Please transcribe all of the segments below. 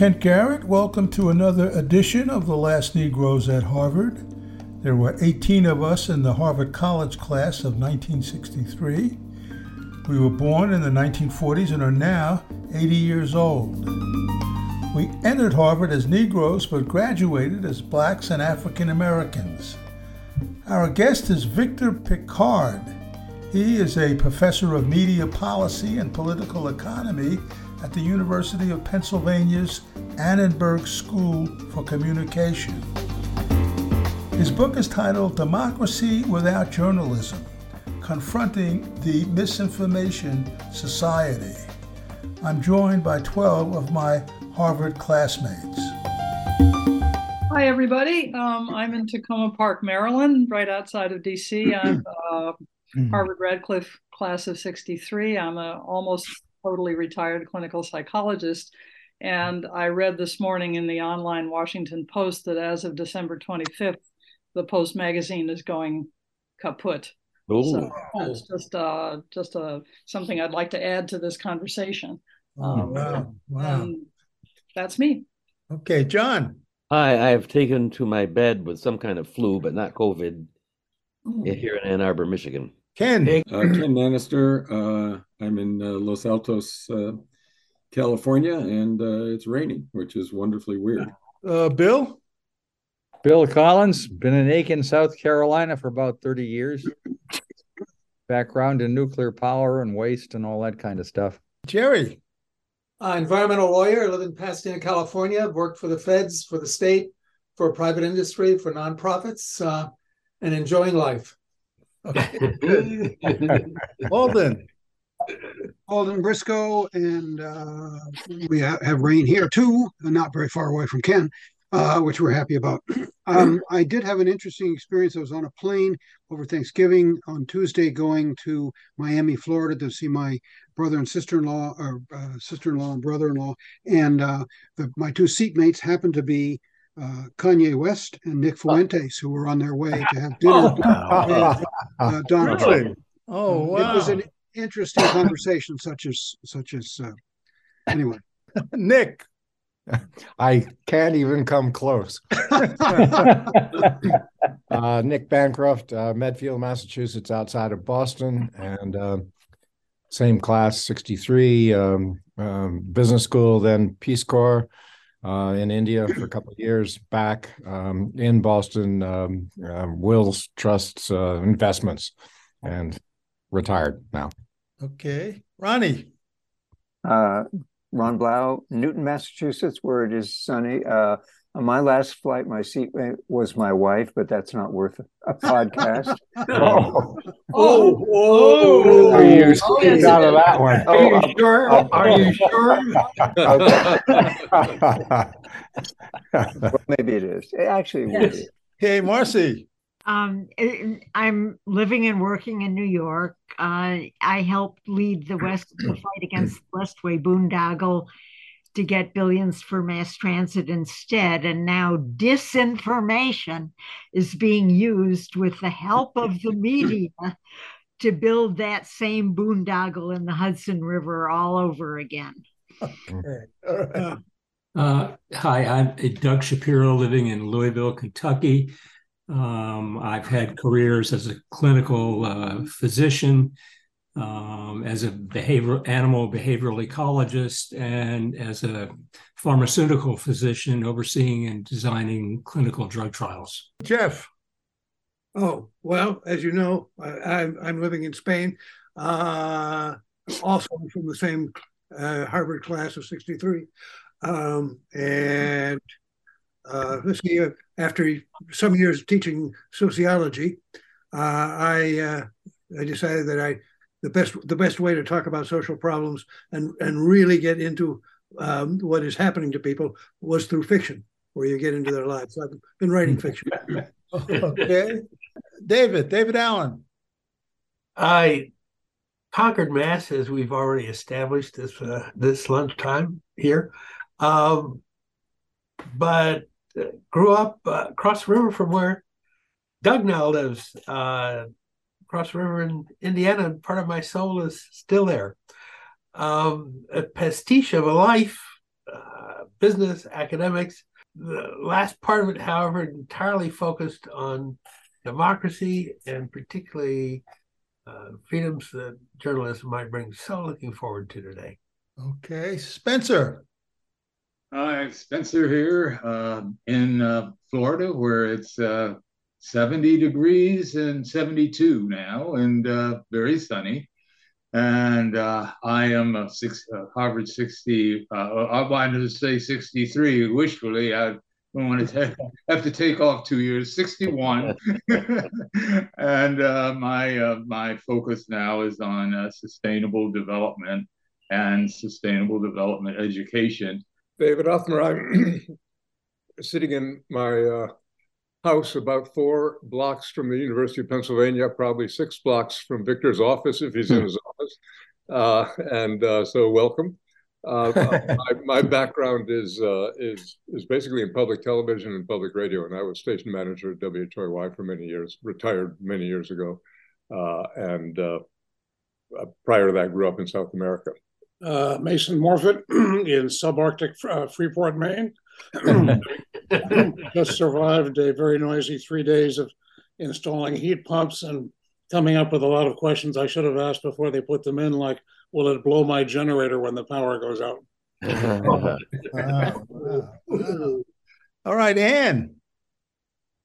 Kent Garrett. Welcome to another edition of The Last Negroes at Harvard. There were 18 of us in the Harvard College class of 1963. We were born in the 1940s and are now 80 years old. We entered Harvard as Negroes but graduated as blacks and African Americans. Our guest is Victor Pickard. He is a professor of media policy and political economy at the University of Pennsylvania's Annenberg School for Communication. His book is titled Democracy Without Journalism Confronting the Misinformation Society. I'm joined by 12 of my Harvard classmates. Hi, everybody. Um, I'm in Takoma Park, Maryland, right outside of DC. I'm uh, Harvard Radcliffe class of 63. I'm a almost totally retired clinical psychologist. And I read this morning in the online Washington Post that as of December 25th, the Post magazine is going kaput. Ooh. So that's just uh, just uh, something I'd like to add to this conversation. Oh, wow. Wow. That's me. Okay, John. Hi, I have taken to my bed with some kind of flu, but not COVID, here in Ann Arbor, Michigan. Ken. Uh, Ken Lannister. Uh, I'm in uh, Los Altos, uh, California, and uh, it's raining, which is wonderfully weird. Uh, Bill. Bill Collins, been in Aiken, South Carolina for about 30 years. Background in nuclear power and waste and all that kind of stuff. Jerry. Uh, environmental lawyer. I live in Pasadena, California. I've worked for the feds, for the state, for private industry, for nonprofits, uh, and enjoying life. Okay. Walden. Alden Briscoe, and uh, we ha- have rain here too, not very far away from Ken, uh, which we're happy about. Um, I did have an interesting experience. I was on a plane over Thanksgiving on Tuesday going to Miami, Florida to see my brother and sister-in-law, or uh, sister-in-law and brother-in-law, and uh, the, my two seatmates happened to be uh, Kanye West and Nick Fuentes, who were on their way to have dinner with uh, Donald Trump. Oh, wow. It was an interesting conversation, such as such as uh, anyway. Nick. I can't even come close. uh, Nick Bancroft, uh, Medfield, Massachusetts, outside of Boston, and uh, same class, 63, um, um, business school, then Peace Corps uh, in India for a couple of years back um, in Boston, um, uh, Wills Trusts uh, Investments, and retired now. Okay. Ronnie. Uh, Ron Blau, Newton, Massachusetts, where it is sunny. On my last flight, my seatmate was my wife, but that's not worth a podcast. Oh, Oh, oh. are you Oh, squeezed yes, out of that one? Are you sure? Are you sure? well, maybe it is. It actually would Yes. be. Okay, Marcy. Um, I- I'm living and working in New York. Uh, I helped lead the West the fight against the Westway boondoggle to get billions for mass transit instead, and now disinformation is being used with the help of the media to build that same boondoggle in the Hudson River all over again. Okay. All right. Uh, hi, I'm Doug Shapiro, living in Louisville, Kentucky. Um, I've had careers as a clinical uh, physician, um, as a behavior animal behavioral ecologist, and as a pharmaceutical physician overseeing and designing clinical drug trials. Jeff. Oh, well, as you know, I, I'm, I'm living in Spain, uh, also from the same uh, Harvard class of 63. Um, and uh, let's see, uh, after some years of teaching sociology, uh, I, uh, I decided that I the best the best way to talk about social problems and and really get into um, what is happening to people was through fiction, where you get into their lives. So I've been writing fiction. Okay. David. David Allen. I Concord Mass as we've already established this uh, this lunchtime here, um, but uh, grew up uh, across the river from where Doug now lives. Uh, across the river in Indiana, and part of my soul is still there. Um, a pastiche of a life, uh, business, academics. The last part of it, however, entirely focused on democracy and particularly uh, freedoms that journalism might bring. So looking forward to today. Okay, Spencer. Hi, Spencer here uh, in uh, Florida, where it's uh, 70 degrees and 72 now, and uh, very sunny. And uh, I am a six, uh, Harvard 60. I wanted to say 63 wishfully. I don't want to have to take off two years. 61, and uh my my focus now is on sustainable development and sustainable development education. David Othmer, I'm sitting in my uh, house about four blocks from the University of Pennsylvania, probably six blocks from Victor's office if he's in his office. Uh, and uh, so, welcome. Uh, my, my, background is uh, is is basically in public television and public radio, and I was station manager at WHYY for many years. Retired many years ago, uh, and prior to that, grew up in South America uh, Mason Morfit in subarctic uh, Freeport, Maine. Just survived a very noisy three days of installing heat pumps and coming up with a lot of questions I should have asked before they put them in, like, will it blow my generator when the power goes out? All right, Anne.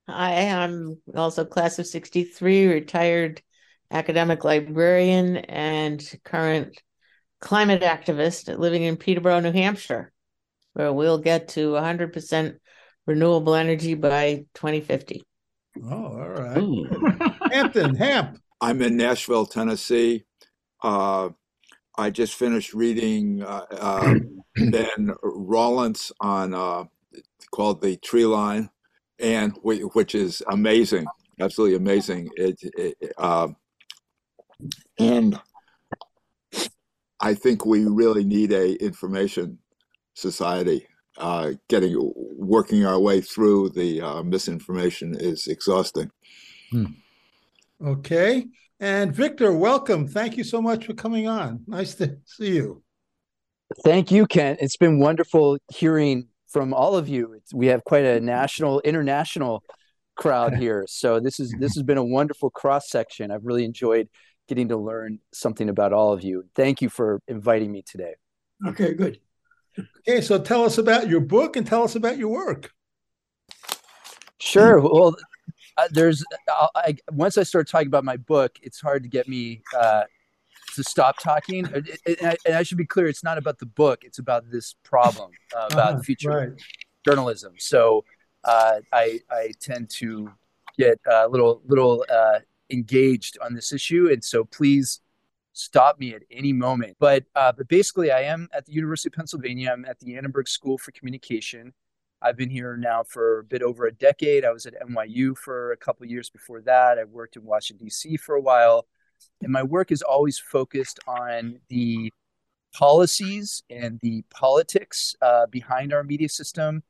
Hi, I'm also class of 63, retired academic librarian and current climate activist living in Peterborough, New Hampshire, where we'll get to 100% renewable energy by 2050. Oh, all right. Hampton, Hamp. I'm in Nashville, Tennessee. Uh, I just finished reading uh, uh, Ben Rawlence on uh, called The Tree Line, and which is amazing, absolutely amazing. It, it uh, and I think we really need a information society. Uh, getting working our way through the uh, misinformation is exhausting. Hmm. Okay, and Victor, welcome. Thank you so much for coming on. Nice to see you. Thank you, Kent. It's been wonderful hearing from all of you. It's, we have quite a national, international crowd here. So this is this has been a wonderful cross section. I've really enjoyed getting to learn something about all of you. Thank you for inviting me today. Okay, good. Okay, so tell us about your book and tell us about your work. Sure. Well, uh, there's uh, I, once I start talking about my book, it's hard to get me uh, to stop talking. And I, and I, should be clear, it's not about the book; it's about this problem uh, about uh-huh, future right. journalism. So uh, I I tend to get a little little uh, engaged on this issue, and so please stop me at any moment. But uh, but basically, I am at the University of Pennsylvania. I'm at the Annenberg School for Communication. I've been here now for a bit over a decade. I was at NYU for a couple years before that. I worked in Washington D.C. for a while, and my work is always focused on the policies and the politics uh, behind our media system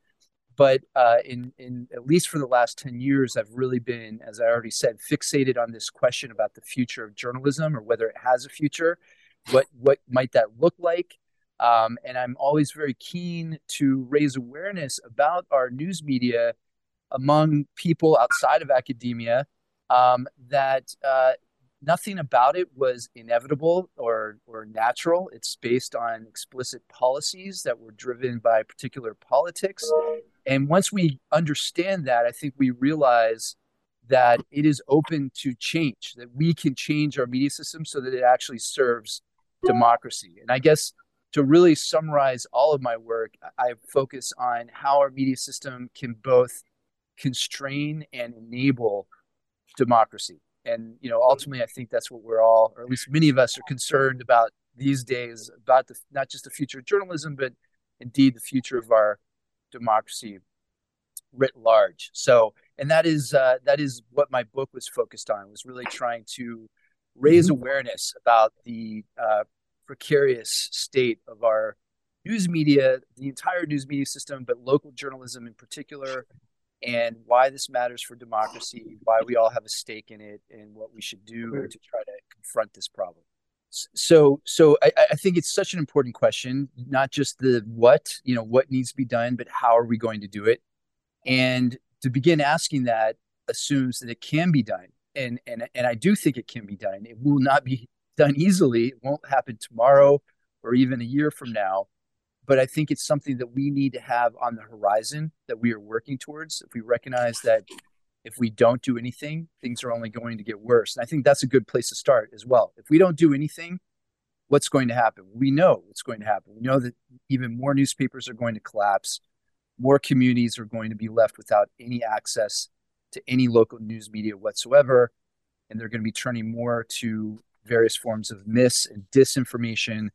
but uh, in in at least for the last 10 years i've really been as i already said fixated on this question about the future of journalism or whether it has a future what what might that look like um, and i'm always very keen to raise awareness about our news media among people outside of academia um, that uh, nothing about it was inevitable or or natural. It's based on explicit policies that were driven by particular politics. And once we understand that, I think we realize that it is open to change, that we can change our media system so that it actually serves democracy. And I guess to really summarize all of my work, I focus on how our media system can both constrain and enable democracy and you know ultimately i think that's what we're all or at least many of us are concerned about these days about the not just the future of journalism but indeed the future of our democracy writ large so and that is uh, that is what my book was focused on was really trying to raise mm-hmm. awareness about the uh, precarious state of our news media the entire news media system but local journalism in particular and why this matters for democracy, why we all have a stake in it, and what we should do to try to confront this problem. So so I, I think it's such an important question not just the what you know what needs to be done but how are we going to do it? And to begin asking that assumes that it can be done. And and and i do think it can be done. It will not be done easily. It won't happen tomorrow or even a year from now. But i think it's something that we need to have on the horizon that we are working towards. If we recognize that if we don't do anything, things are only going to get worse. And I think that's a good place to start as well. If we don't do anything, what's going to happen? We know what's going to happen. We know that even more newspapers are going to collapse, more communities are going to be left without any access to any local news media whatsoever. And they're going to be turning more to various forms of mis and disinformation.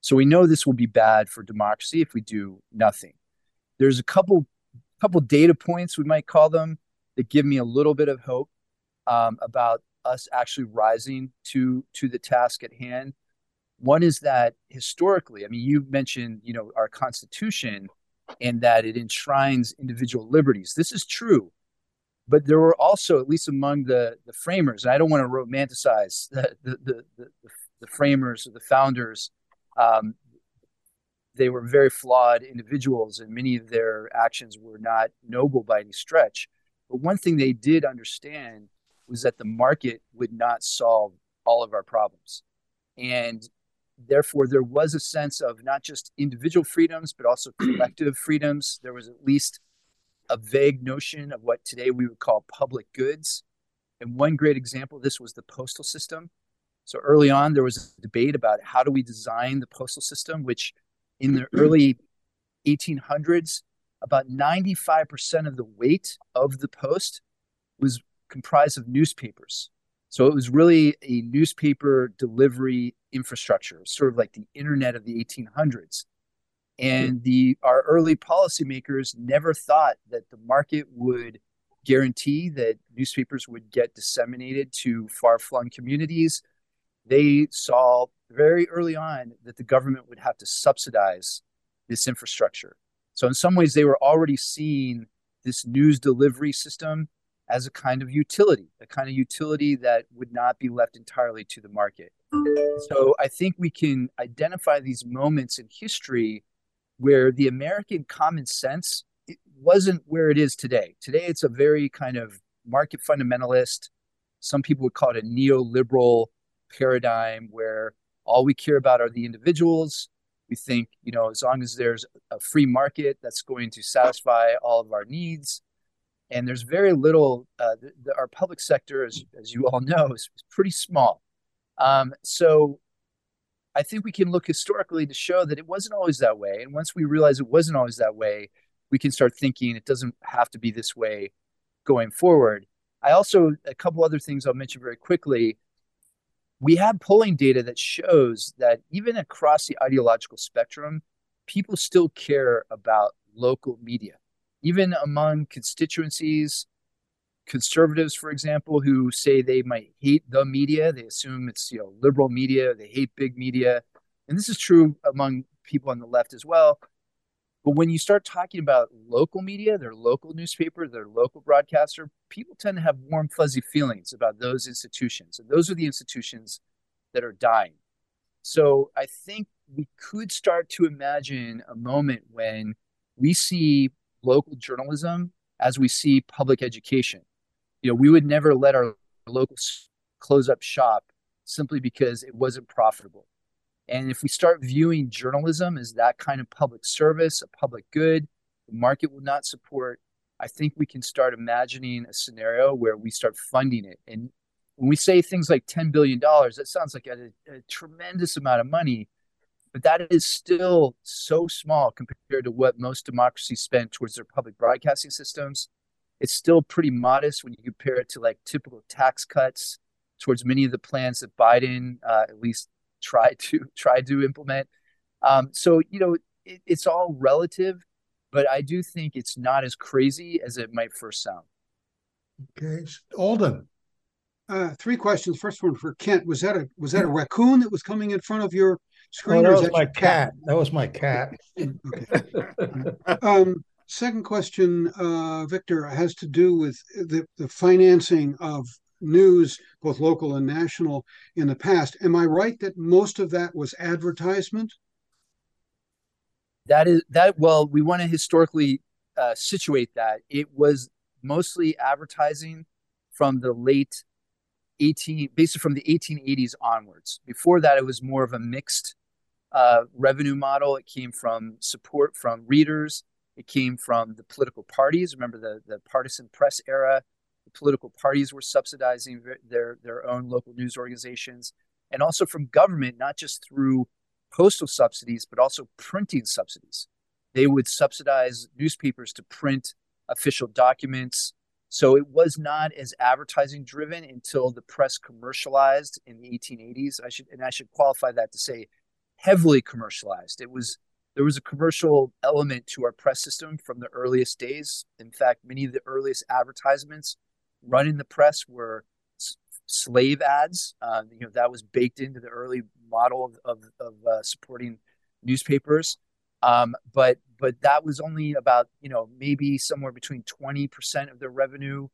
So we know this will be bad for democracy if we do nothing. There's a couple couple data points we might call them that give me a little bit of hope um, about us actually rising to to the task at hand. One is that historically, I mean, you mentioned you know our Constitution and that it enshrines individual liberties. This is true, but there were also, at least among the the framers, and I don't want to romanticize the the the, the, the framers or the founders. Um, they were very flawed individuals, and many of their actions were not noble by any stretch. But one thing they did understand was that the market would not solve all of our problems. And therefore, there was a sense of not just individual freedoms, but also collective freedoms. There was at least a vague notion of what today we would call public goods. And one great example of this was the postal system. So early on, there was a debate about how do we design the postal system, which in the early 1800s about 95% of the weight of the post was comprised of newspapers. So it was really a newspaper delivery infrastructure, sort of like the internet of the 1800s. And the our early policymakers never thought that the market would guarantee that newspapers would get disseminated to far-flung communities. They saw very early on that the government would have to subsidize this infrastructure. So in some ways, they were already seeing this news delivery system as a kind of utility, a kind of utility that would not be left entirely to the market. So I think we can identify these moments in history where the American common sense wasn't where it is today. Today, it's a very kind of market fundamentalist. Some people would call it a neoliberal paradigm where all we care about are the individuals we think, you know, as long as there's a free market that's going to satisfy all of our needs, and there's very little. Uh, the, the, our public sector, as as you all know, is, is pretty small. Um, so, I think we can look historically to show that it wasn't always that way. And once we realize it wasn't always that way, we can start thinking it doesn't have to be this way going forward. I also a couple other things I'll mention very quickly we have polling data that shows that even across the ideological spectrum, people still care about local media, even among constituencies, conservatives, for example, who say they might hate the media. They assume it's you know liberal media. They hate big media, and this is true among people on the left as well. But when you start talking about local media, their local newspaper, their local broadcaster, people tend to have warm, fuzzy feelings about those institutions. And those are the institutions that are dying. So I think we could start to imagine a moment when we see local journalism as we see public education. You know, we would never let our locals close up shop simply because it wasn't profitable. And if we start viewing journalism as that kind of public service, a public good, the market will not support. I think we can start imagining a scenario where we start funding it. And when we say things like $10 billion, that sounds like a, a tremendous amount of money, but that is still so small compared to what most democracies spend towards their public broadcasting systems. It's still pretty modest when you compare it to like typical tax cuts towards many of the plans that Biden, uh, at least try to try to implement. Um, so you know, it, it's all relative, but I do think it's not as crazy as it might first sound. Okay, Alden. Uh, three questions. First one for Kent. Was that a was that a raccoon that was coming in front of your screen? Oh, that was that my cat? cat? That was my cat. okay. um, second question, uh, Victor, has to do with the, the financing of news, both local and national, in the past. Am I right that most of that was advertisement? That is that. Well, we want to historically uh, situate that. It was mostly advertising from the late 18, basically from the 1880s onwards. Before that, it was more of a mixed uh, revenue model. It came from support from readers. It came from the political parties. Remember the, the partisan press era. Political parties were subsidizing their, their own local news organizations, and also from government, not just through postal subsidies, but also printing subsidies. They would subsidize newspapers to print official documents. So it was not as advertising driven until the press commercialized in the 1880s. I should and I should qualify that to say heavily commercialized. It was there was a commercial element to our press system from the earliest days. In fact, many of the earliest advertisements run in the press were slave ads. Uh, you know that was baked into the early model of of, uh, supporting newspapers. Um, but but that was only about you know maybe somewhere between twenty percent of their revenue,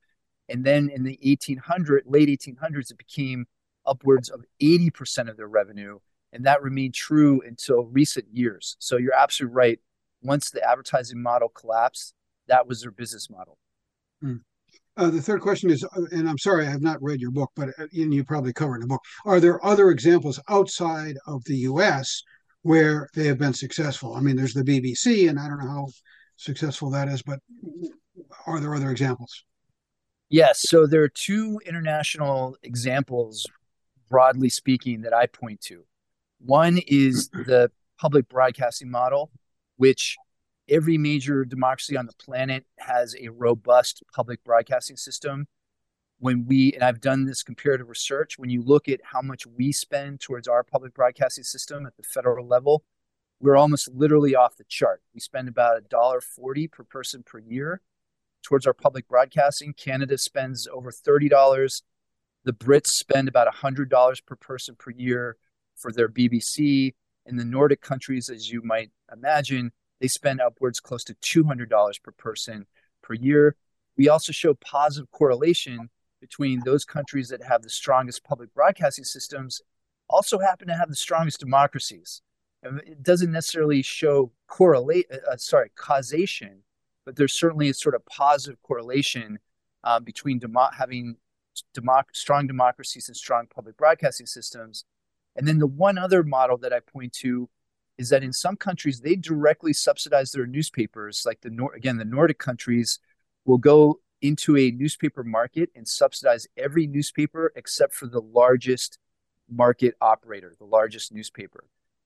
and then in the eighteen hundred late eighteen hundreds it became upwards of eighty percent of their revenue and that remained true until recent years. So you're absolutely right. Once the advertising model collapsed, that was their business model. Hmm. Uh, the third question is, uh, and I'm sorry I have not read your book, but uh, you probably cover in the book. Are there other examples outside of the U.S. where they have been successful? I mean, there's the BBC, and I don't know how successful that is, but are there other examples? Yes. So there are two international examples, broadly speaking, that I point to. One is the public broadcasting model, which every major democracy on the planet has a robust public broadcasting system. When we, and I've done this comparative research, when you look at how much we spend towards our public broadcasting system at the federal level, we're almost literally off the chart. We spend about a dollar forty per person per year towards our public broadcasting. Canada spends over thirty dollars. The Brits spend about hundred dollars per person per year for their BBC. In the Nordic countries, as you might imagine, they spend upwards close to $200 per person per year. We also show positive correlation between those countries that have the strongest public broadcasting systems also happen to have the strongest democracies. It doesn't necessarily show correlate, uh, uh sorry, causation, but there's certainly a sort of positive correlation uh, between demo- having democ- strong democracies and strong public broadcasting systems and then the one other model that I point to is that in some countries they directly subsidize their newspapers, like the Nor- again the Nordic countries will go into a newspaper market and subsidize every newspaper except for the largest market operator, the largest newspaper,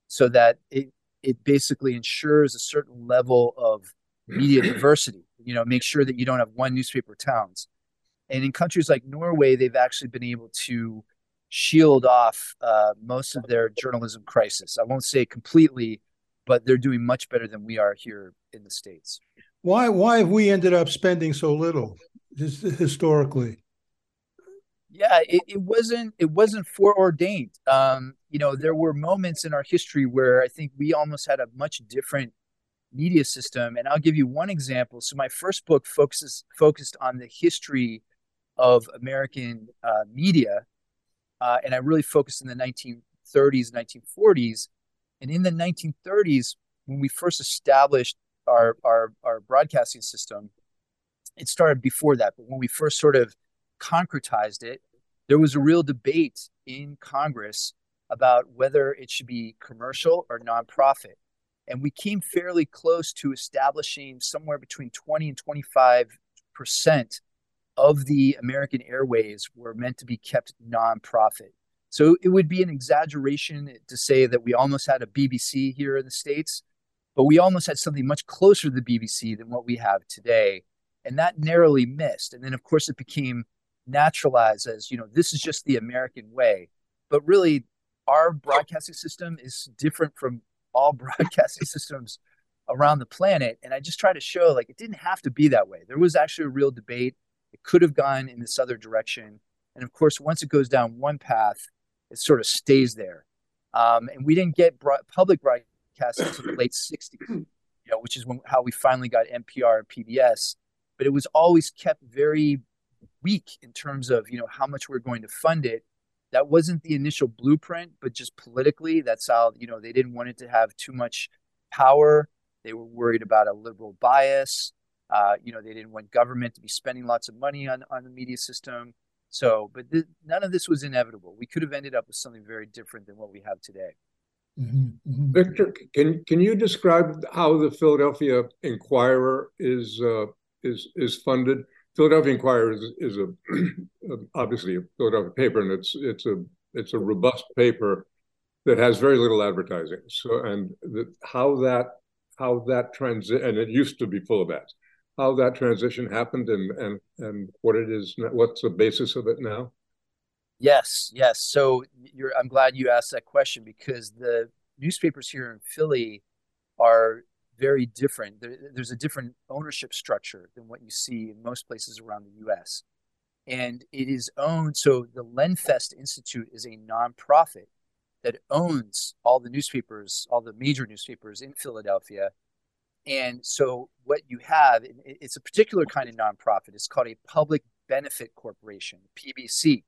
so that it it basically ensures a certain level of media diversity. You know, make sure that you don't have one newspaper towns. And in countries like Norway, they've actually been able to shield off uh, most of their journalism crisis. I won't say completely, but they're doing much better than we are here in the states. Why? Why have we ended up spending so little, just historically? Yeah, it, it wasn't it wasn't foreordained. Um, you know, there were moments in our history where I think we almost had a much different media system. And I'll give you one example. So my first book focuses focused on the history of American uh, media uh, and I really focused in the 1930s, 1940s. And in the 1930s, when we first established our, our, our broadcasting system, it started before that, but when we first sort of concretized it, there was a real debate in Congress about whether it should be commercial or nonprofit. And we came fairly close to establishing somewhere between 20 and 25 percent of the American Airways were meant to be kept nonprofit. So it would be an exaggeration to say that we almost had a BBC here in the States, but we almost had something much closer to the BBC than what we have today. And that narrowly missed. And then, of course, it became naturalized as, you know, this is just the American way. But really, our broadcasting system is different from all broadcasting systems around the planet. And I just try to show like it didn't have to be that way. There was actually a real debate it could have gone in this other direction. And of course, once it goes down one path, it sort of stays there. Um, and we didn't get broad, public broadcasting until the late 60s, you know, which is when, how we finally got NPR and PBS. But it was always kept very weak in terms of you know how much we're going to fund it. That wasn't the initial blueprint, but just politically, that's how you know they didn't want it to have too much power. They were worried about a liberal bias. Uh, you know, they didn't want government to be spending lots of money on on the media system. So, but th- none of this was inevitable. We could have ended up with something very different than what we have today. Mm-hmm, mm-hmm. Victor, can can you describe how the Philadelphia Inquirer is uh, is is funded? Philadelphia Inquirer is, is a obviously a Philadelphia paper, and it's it's a it's a robust paper that has very little advertising. So, and the, how that how that transit and it used to be full of ads. How that transition happened, and and and what it is, what's the basis of it now? Yes, yes. So I'm glad you asked that question because the newspapers here in Philly are very different. There, there's a different ownership structure than what you see in most places around the US. And it is owned so the Lenfest Institute is a nonprofit that owns all the newspapers, all the major newspapers in Philadelphia. And so what you have, it's a particular kind of nonprofit. It's called a public benefit corporation, PBC.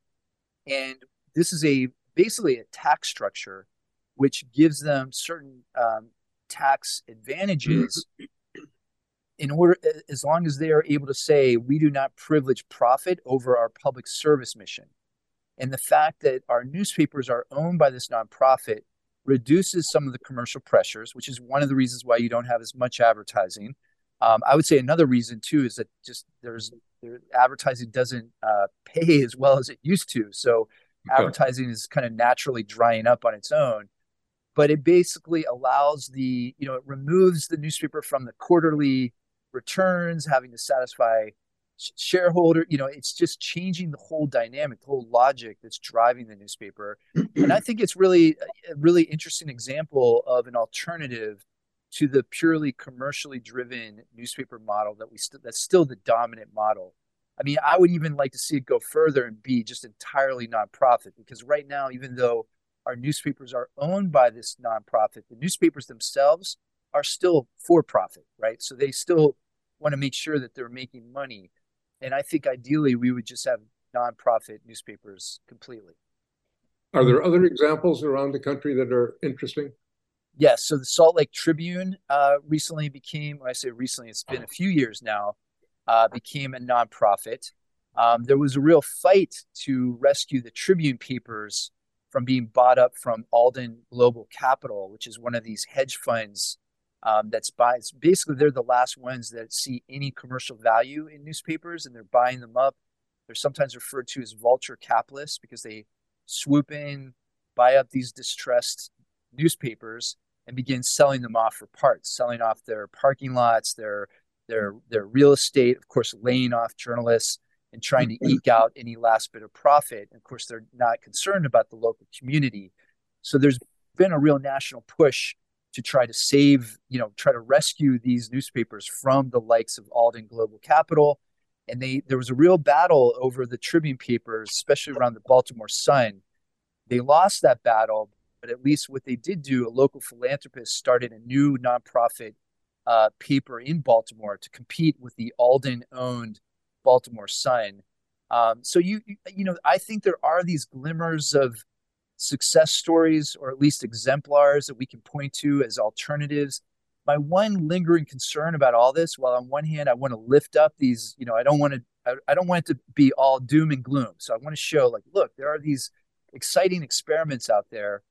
And this is a basically a tax structure which gives them certain um, tax advantages in order as long as they are able to say we do not privilege profit over our public service mission and the fact that our newspapers are owned by this nonprofit reduces some of the commercial pressures which is one of the reasons why you don't have as much advertising um, i would say another reason too is that just there's there, advertising doesn't uh, pay as well as it used to so okay. advertising is kind of naturally drying up on its own but it basically allows the you know it removes the newspaper from the quarterly returns having to satisfy shareholder you know it's just changing the whole dynamic the whole logic that's driving the newspaper and i think it's really a really interesting example of an alternative to the purely commercially driven newspaper model that we st- that's still the dominant model i mean i would even like to see it go further and be just entirely nonprofit because right now even though our newspapers are owned by this nonprofit. The newspapers themselves are still for profit, right? So they still want to make sure that they're making money. And I think ideally we would just have nonprofit newspapers completely. Are there other examples around the country that are interesting? Yes. So the Salt Lake Tribune uh, recently became, when I say recently, it's been a few years now, uh, became a nonprofit. Um, there was a real fight to rescue the Tribune papers from being bought up from Alden Global Capital, which is one of these hedge funds um, that's buys. Basically, they're the last ones that see any commercial value in newspapers, and they're buying them up. They're sometimes referred to as vulture capitalists because they swoop in, buy up these distressed newspapers, and begin selling them off for parts, selling off their parking lots, their their their real estate, of course, laying off journalists and trying to eke out any last bit of profit. And of course, they're not concerned about the local community. So there's been a real national push to try to save, you know, try to rescue these newspapers from the likes of Alden Global Capital. And they there was a real battle over the Tribune papers, especially around the Baltimore Sun. They lost that battle, but at least what they did do, a local philanthropist started a new nonprofit uh, paper in Baltimore to compete with the Alden owned Baltimore Sun. Um, so you you know I think there are these glimmers of success stories or at least exemplars that we can point to as alternatives. My one lingering concern about all this, while on one hand I want to lift up these, you know, I don't want to I, I don't want it to be all doom and gloom. So I want to show like, look, there are these exciting experiments out there,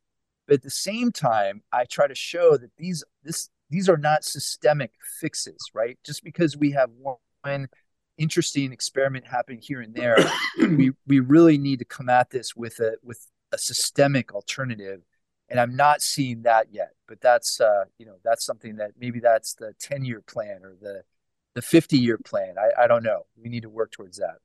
but at the same time, I try to show that these this these are not systemic fixes, right? Just because we have one interesting experiment happening here and there. we we really need to come at this with a with a systemic alternative, and I'm not seeing that yet. But that's uh, you know that's something that maybe that's the 10 year plan or the the 50 year plan. I, I don't know. We need to work towards that.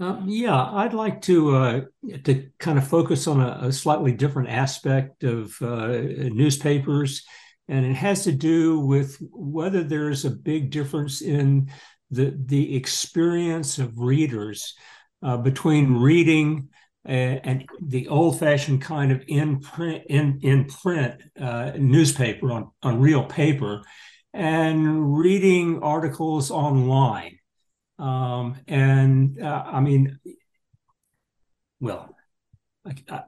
Um, yeah, I'd like to uh, to kind of focus on a, a slightly different aspect of uh, newspapers, and it has to do with whether there's a big difference in the the experience of readers uh, between reading and, and the old-fashioned kind of in print in in print uh, newspaper on on real paper and reading articles online Um, and uh, I mean, well, I,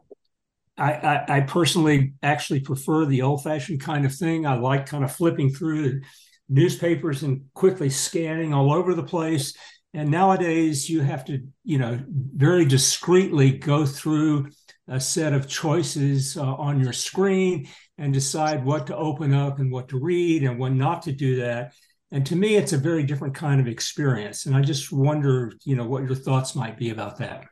I, I personally actually prefer the old fashioned kind of thing. I like kind of flipping through the newspapers and quickly scanning all over the place. And nowadays, you have to, you know, very discreetly go through a set of choices uh, on your screen and decide what to open up and what to read and when not to do that. And to me, it's a very different kind of experience. And I just wonder, you know, what your thoughts might be about that.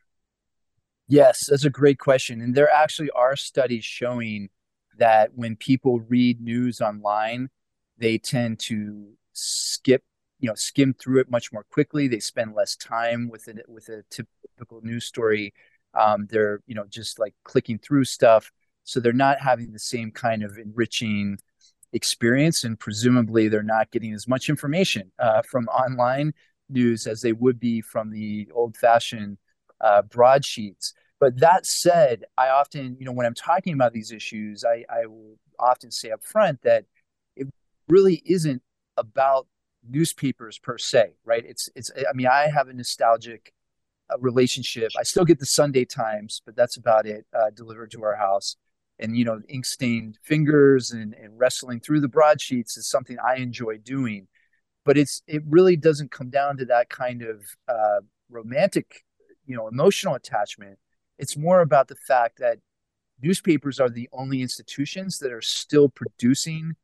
Yes, that's a great question. And there actually are studies showing that when people read news online, they tend to skip, you know, skim through it much more quickly. They spend less time with it with a typical news story. Um, they're, you know, just like clicking through stuff. So they're not having the same kind of enriching experience, and presumably they're not getting as much information uh, from online news as they would be from the old-fashioned uh, broadsheets. But that said, I often, you know, when I'm talking about these issues, I, I will often say up front that it really isn't about newspapers per se, right? It's it's. I mean, I have a nostalgic uh, relationship. I still get the Sunday Times, but that's about it uh, delivered to our house. And you know, ink stained fingers and, and wrestling through the broadsheets is something I enjoy doing. But it's it really doesn't come down to that kind of uh, romantic, you know, emotional attachment. It's more about the fact that newspapers are the only institutions that are still producing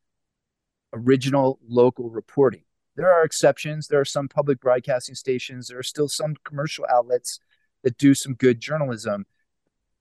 original local reporting. There are exceptions. There are some public broadcasting stations. There are still some commercial outlets that do some good journalism.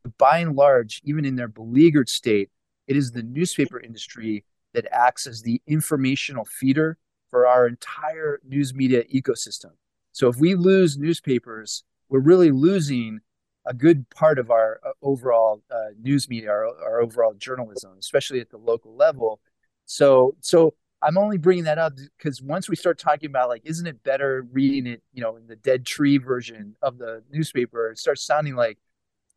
But by and large, even in their beleaguered state, it is the newspaper industry that acts as the informational feeder for our entire news media ecosystem. So if we lose newspapers, we're really losing a good part of our uh, overall uh, news media, our, our overall journalism, especially at the local level. So, so I'm only bringing that up because once we start talking about like, isn't it better reading it, you know, in the dead tree version of the newspaper? It starts sounding like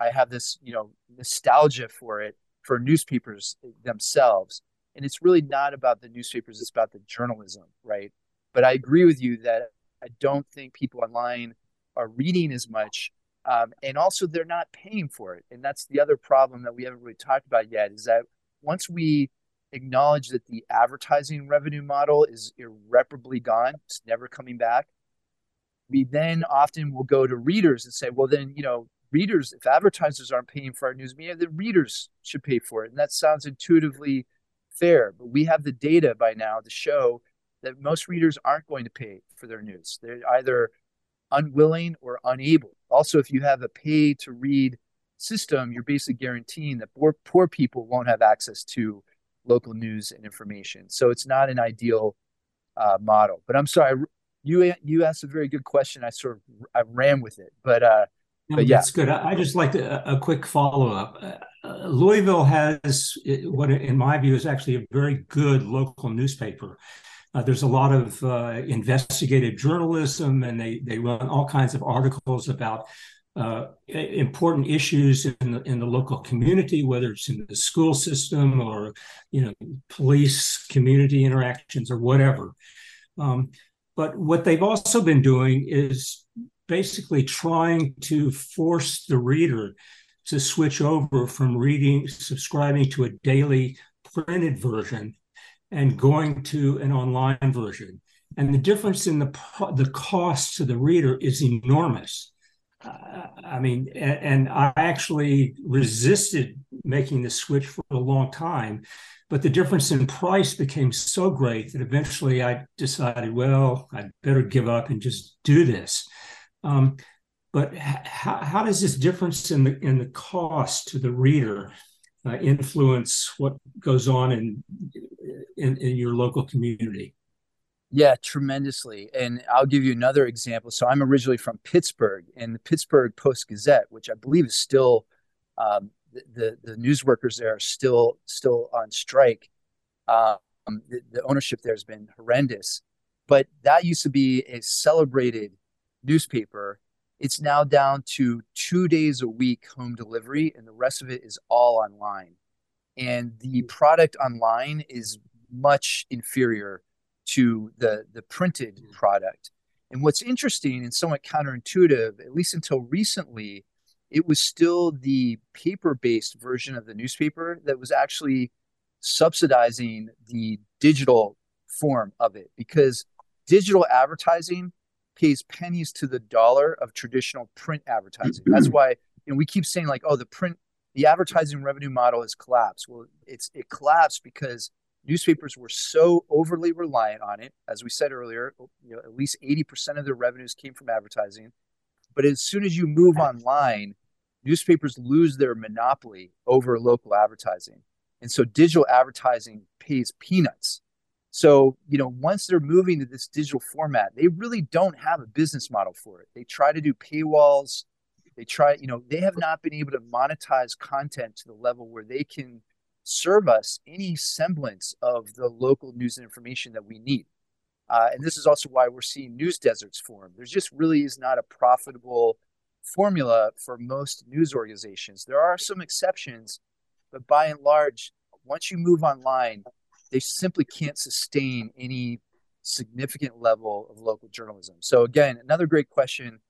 I have this, you know, nostalgia for it for newspapers themselves, and it's really not about the newspapers; it's about the journalism, right? But I agree with you that I don't think people online are reading as much, um, and also they're not paying for it, and that's the other problem that we haven't really talked about yet. Is that once we acknowledge that the advertising revenue model is irreparably gone. It's never coming back. We then often will go to readers and say, well, then, you know, readers, if advertisers aren't paying for our news media, the readers should pay for it. And that sounds intuitively fair. But we have the data by now to show that most readers aren't going to pay for their news. They're either unwilling or unable. Also, if you have a pay to read system, you're basically guaranteeing that poor, poor people won't have access to local news and information. So it's not an ideal uh, model. But I'm sorry, you you asked a very good question. I sort of I ran with it, but uh, no, but yeah, that's good. I, I just like to, a, a quick follow up. Uh, Louisville has what, in my view, is actually a very good local newspaper. Uh, there's a lot of uh, investigative journalism, and they they run all kinds of articles about uh, important issues in the in the local community, whether it's in the school system or you know police community interactions or whatever. Um, but what they've also been doing is basically trying to force the reader to switch over from reading, subscribing to a daily printed version, and going to an online version. And the difference in the the cost to the reader is enormous I mean, and, I actually resisted making the switch for a long time, but the difference in price became so great that eventually I decided, well, I'd better give up and just do this. Um, but how, how does this difference in the in the cost to the reader uh, influence what goes on in, in in your local community? Yeah, tremendously. And I'll give you another example. So I'm originally from Pittsburgh, and the Pittsburgh Post Gazette, which I believe is still um, the, the, the news workers there are still still on strike. Um, the, the ownership there has been horrendous, but that used to be a celebrated newspaper. It's now down to two days a week home delivery, and the rest of it is all online. And the product online is much inferior to the the printed mm. product And what's interesting and somewhat counterintuitive, at least until recently, it was still the paper based version of the newspaper that was actually subsidizing the digital form of it because digital advertising pays pennies to the dollar of traditional print advertising. That's why you know, we keep saying like, oh, the print, the advertising revenue model has collapsed. Well, it's it collapsed because newspapers were so overly reliant on it. As we said earlier, you know, at least 80% of their revenues came from advertising. But as soon as you move online, newspapers lose their monopoly over local advertising. And so digital advertising pays peanuts. So, you know, once they're moving to this digital format, they really don't have a business model for it. They try to do paywalls. They try, you know, they have not been able to monetize content to the level where they can serve us any semblance of the local news and information that we need. Uh, and this is also why we're seeing news deserts form. There's just really is not a profitable formula for most news organizations. There are some exceptions, but by and large, once you move online, they simply can't sustain any significant level of local journalism. So again, another great question.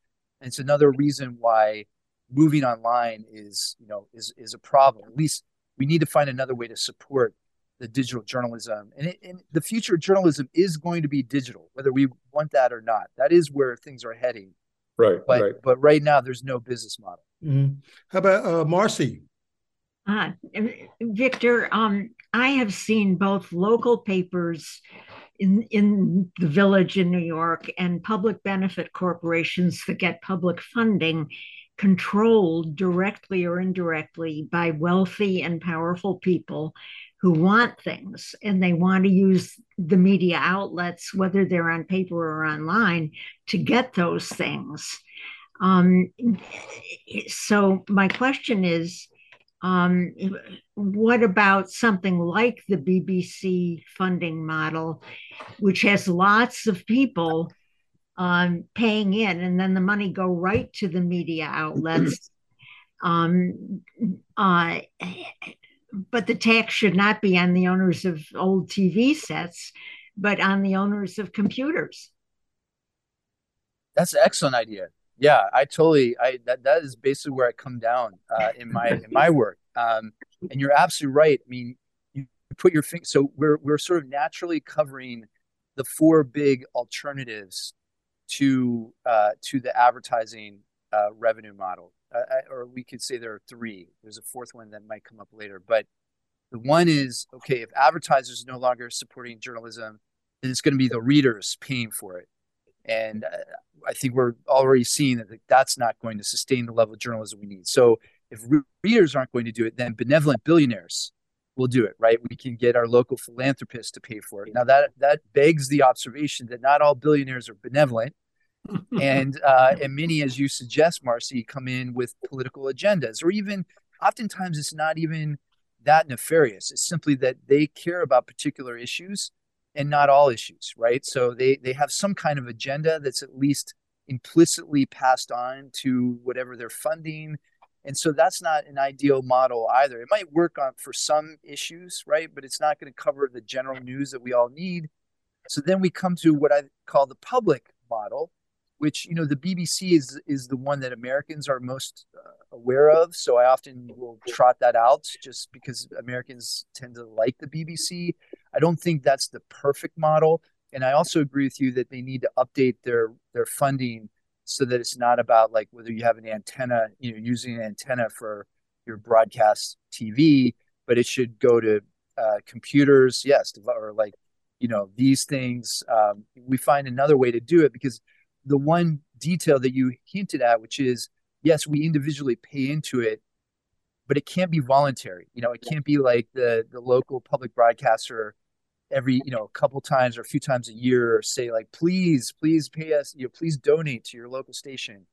And it's another reason why moving online is, you know, is is a problem. At least we need to find another way to support the digital journalism. And, it, and the future of journalism is going to be digital, whether we want that or not. That is where things are heading. Right. But right. but right now there's no business model. Mm-hmm. How about uh, Marcy? Uh, Victor, um, I have seen both local papers in in the village in New York and public benefit corporations that get public funding controlled directly or indirectly by wealthy and powerful people who want things and they want to use the media outlets, whether they're on paper or online, to get those things. Um, so, my question is um, what about something like the BBC funding model, which has lots of people um, paying in, and then the money go right to the media outlets? Um, uh, but the tax should not be on the owners of old TV sets, but on the owners of computers. That's an excellent idea. Yeah, I totally. I that that is basically where I come down uh, in my in my work. Um, and you're absolutely right. I mean, you put your finger. So we're we're sort of naturally covering the four big alternatives to uh, to the advertising uh, revenue model, uh, or we could say there are three. There's a fourth one that might come up later, but the one is okay. If advertisers no longer supporting journalism, then it's going to be the readers paying for it, and uh, I think we're already seeing that that's not going to sustain the level of journalism we need. So if readers aren't going to do it, then benevolent billionaires will do it, right? We can get our local philanthropists to pay for it. Now that that begs the observation that not all billionaires are benevolent, and uh, and many, as you suggest, Marcy, come in with political agendas, or even oftentimes it's not even that nefarious. It's simply that they care about particular issues and not all issues, right? So they they have some kind of agenda that's at least implicitly passed on to whatever they're funding and so that's not an ideal model either. It might work on for some issues, right? But it's not going to cover the general news that we all need. So then we come to what I call the public model, which you know the BBC is is the one that Americans are most uh, aware of. So I often will trot that out just because Americans tend to like the BBC. I don't think that's the perfect model, and I also agree with you that they need to update their their funding so that it's not about like whether you have an antenna, you know, using an antenna for your broadcast TV, but it should go to uh, computers, yes, or like you know these things. Um, we find another way to do it because the one detail that you hinted at, which is yes, we individually pay into it, but it can't be voluntary. You know, it can't be like the the local public broadcaster every you know a couple times or a few times a year say like please please pay us you know please donate to your local station.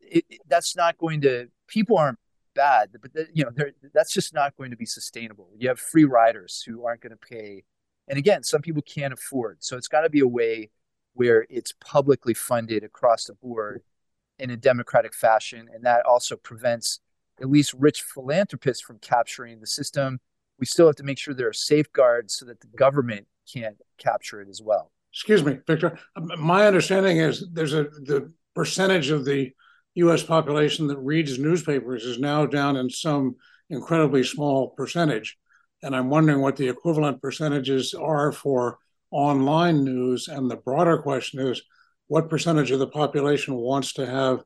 It, it, that's not going to people aren't bad but the, you know that's just not going to be sustainable. You have free riders who aren't going to pay and again some people can't afford so it's got to be a way where it's publicly funded across the board in a democratic fashion and that also prevents at least rich philanthropists from capturing the system we still have to make sure there are safeguards so that the government can't capture it as well. excuse me, Victor. My understanding is there's a the percentage of the U.S. population that reads newspapers is now down in some incredibly small percentage, and I'm wondering what the equivalent percentages are for online news. And the broader question is, what percentage of the population wants to have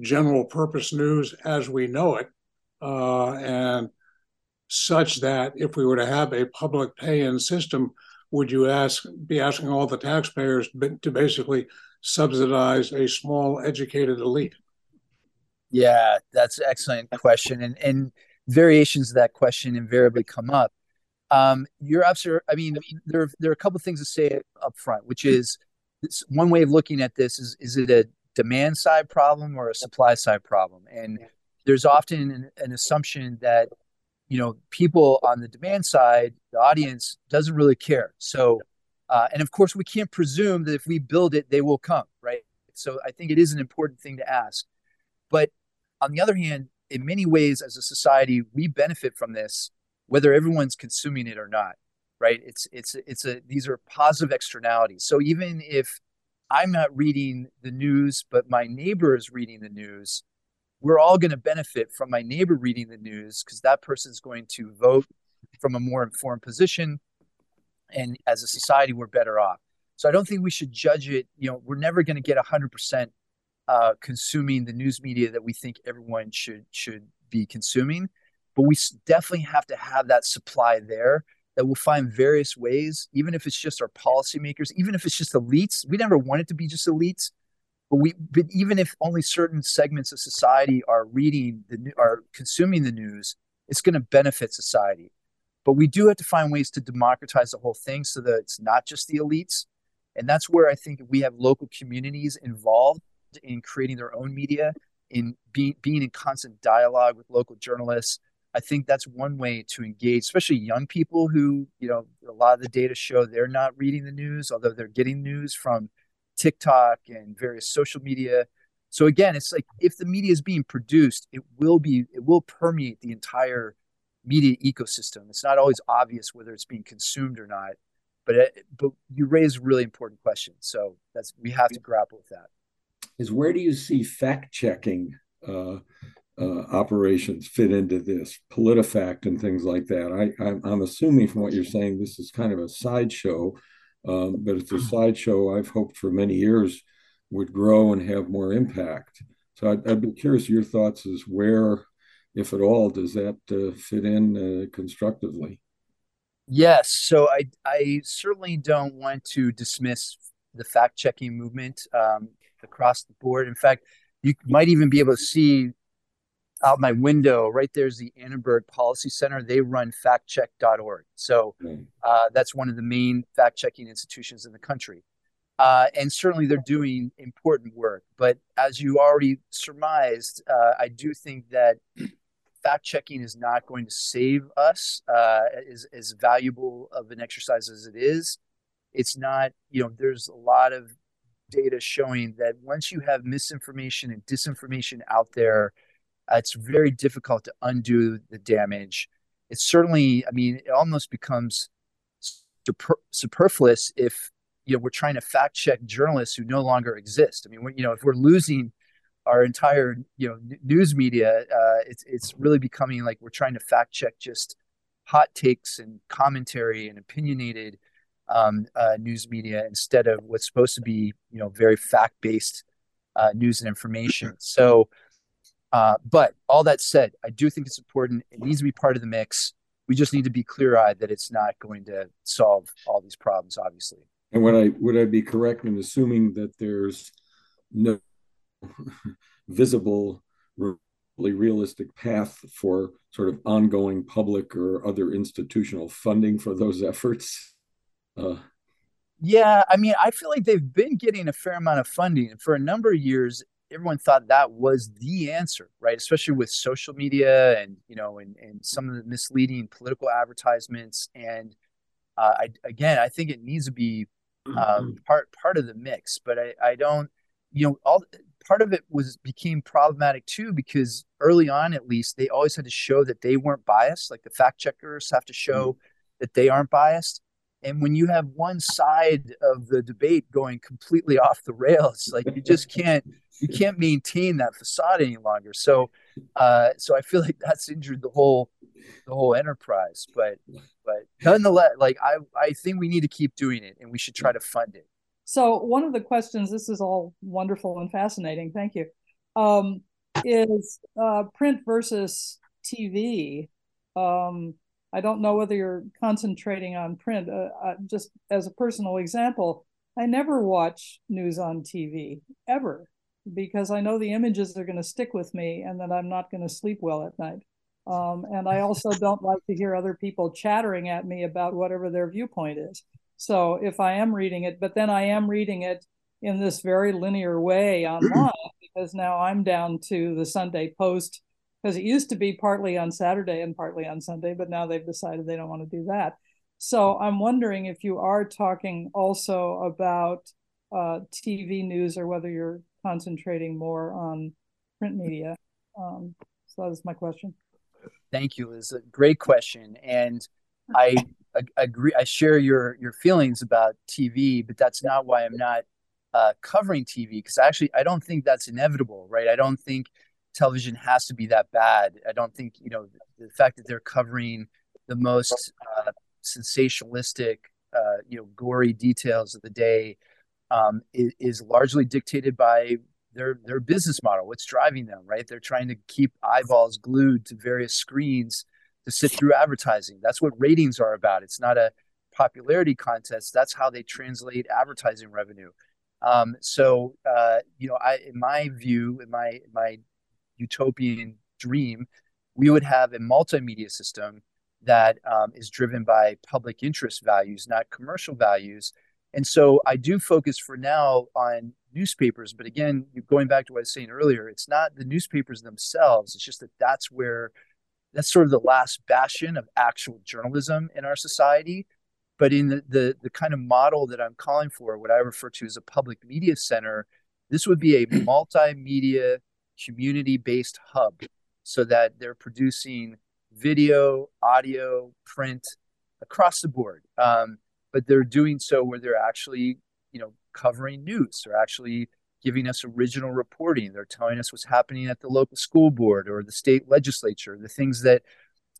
general purpose news as we know it, uh, and such that if we were to have a public pay-in system, would you ask be asking all the taxpayers to basically subsidize a small educated elite? Yeah, that's an excellent question, and and variations of that question invariably come up. Um, you're. I mean, there there are a couple things to say up front, which is one way of looking at this is is it a demand side problem or a supply side problem? And there's often an, an assumption that you know people on the demand side, the audience doesn't really care. So, uh, and of course, we can't presume that if we build it, they will come, right? So, I think it is an important thing to ask. But on the other hand, in many ways, as a society, we benefit from this, whether everyone's consuming it or not right it's it's it's a these are positive externalities so even if i'm not reading the news but my neighbor is reading the news we're all going to benefit from my neighbor reading the news because that person is going to vote from a more informed position. And as a society we're better off. So i don't think we should judge it you know we're never going to get 100% uh, consuming the news media that we think everyone should should be consuming. But we definitely have to have that supply there that we'll find various ways, even if it's just our policymakers, even if it's just elites. We never want it to be just elites, but we, but even if only certain segments of society are reading the are consuming the news, it's going to benefit society. But we do have to find ways to democratize the whole thing so that it's not just the elites. And that's where I think we have local communities involved in creating their own media, in being being in constant dialogue with local journalists, I think that's one way to engage, especially young people who, you know, a lot of the data show they're not reading the news, although they're getting news from TikTok and various social media. So again, it's like if the media is being produced, it will be it will permeate the entire media ecosystem. It's not always obvious whether it's being consumed or not, but it, but you raise really important questions. So that's we have to grapple with that. Is where do you see fact checking? Uh, uh, operations fit into this, PolitiFact and things like that. I, I'm, I'm, assuming from what you're saying, this is kind of a sideshow, um, but it's a sideshow I've hoped for many years would grow and have more impact. So I'd, I'd be curious your thoughts as where, if at all, does that uh, fit in uh, constructively? Yes. So I, I certainly don't want to dismiss the fact checking movement um, across the board. In fact, you might even be able to see out my window, right there's the Annenberg Policy Center. They run factcheck.org. So uh, that's one of the main fact checking institutions in the country. Uh, and certainly they're doing important work. But as you already surmised, uh, I do think that fact checking is not going to save us uh, as, as valuable of an exercise as it is. It's not, you know, there's a lot of data showing that once you have misinformation and disinformation out there, uh, it's very difficult to undo the damage. It's certainly, I mean, it almost becomes super, superfluous if you know we're trying to fact check journalists who no longer exist. I mean, you know, if we're losing our entire you know news media, uh, it's it's really becoming like we're trying to fact check just hot takes and commentary and opinionated um, uh, news media instead of what's supposed to be you know very fact based uh, news and information. So uh, but all that said, I do think it's important. It needs to be part of the mix. We just need to be clear eyed that it's not going to solve all these problems, obviously. And would I would I be correct in assuming that there's no visible, really realistic path for sort of ongoing public or other institutional funding for those efforts? Uh, yeah, I mean, I feel like they've been getting a fair amount of funding. For a number of years, everyone thought that was the answer, right? Especially with social media and you know, and and some of the misleading political advertisements. And uh, I again, I think it needs to be um, mm-hmm. part part of the mix. But I I don't, you know, all part of it was became problematic too because early on, at least, they always had to show that they weren't biased. Like the fact checkers have to show mm-hmm. that they aren't biased. And when you have one side of the debate going completely off the rails, like you just can't you can't maintain that facade any longer. So, uh, so I feel like that's injured the whole the whole enterprise. But but nonetheless, like I I think we need to keep doing it, and we should try to fund it. So one of the questions, this is all wonderful and fascinating. Thank you. Um, is uh, print versus TV. Um, I don't know whether you're concentrating on print. Uh, uh, just as a personal example, I never watch news on TV ever because I know the images are going to stick with me and that I'm not going to sleep well at night. Um, and I also don't like to hear other people chattering at me about whatever their viewpoint is. So if I am reading it, but then I am reading it in this very linear way online because now I'm down to the Sunday Post because it used to be partly on Saturday and partly on Sunday, but now they've decided they don't want to do that. So I'm wondering if you are talking also about uh, TV news or whether you're concentrating more on print media. Um, so that is my question. Thank you, Liz. Great question, and I agree. I share your your feelings about TV, but that's not why I'm not uh, covering TV because actually I don't think that's inevitable, right? I don't think television has to be that bad. I don't think you know the, the fact that they're covering the most uh, sensationalistic, uh, you know, gory details of the day um, is, is, largely dictated by their their business model. What's driving them, right? They're trying to keep eyeballs glued to various screens to sit through advertising. That's what ratings are about. It's not a popularity contest. That's how they translate advertising revenue. Um, so, uh, you know, I, in my view, in my my utopian dream, we would have a multimedia system that um, is driven by public interest values, not commercial values. And so I do focus for now on newspapers. But again, going back to what I was saying earlier, it's not the newspapers themselves. It's just that that's where that's sort of the last bastion of actual journalism in our society. But in the, the, the kind of model that I'm calling for, what I refer to as a public media center, this would be a multimedia community based hub so that they're producing video, audio, print across the board. Um, but they're doing so where they're actually, you know, covering news. They're actually giving us original reporting. They're telling us what's happening at the local school board or the state legislature, the things that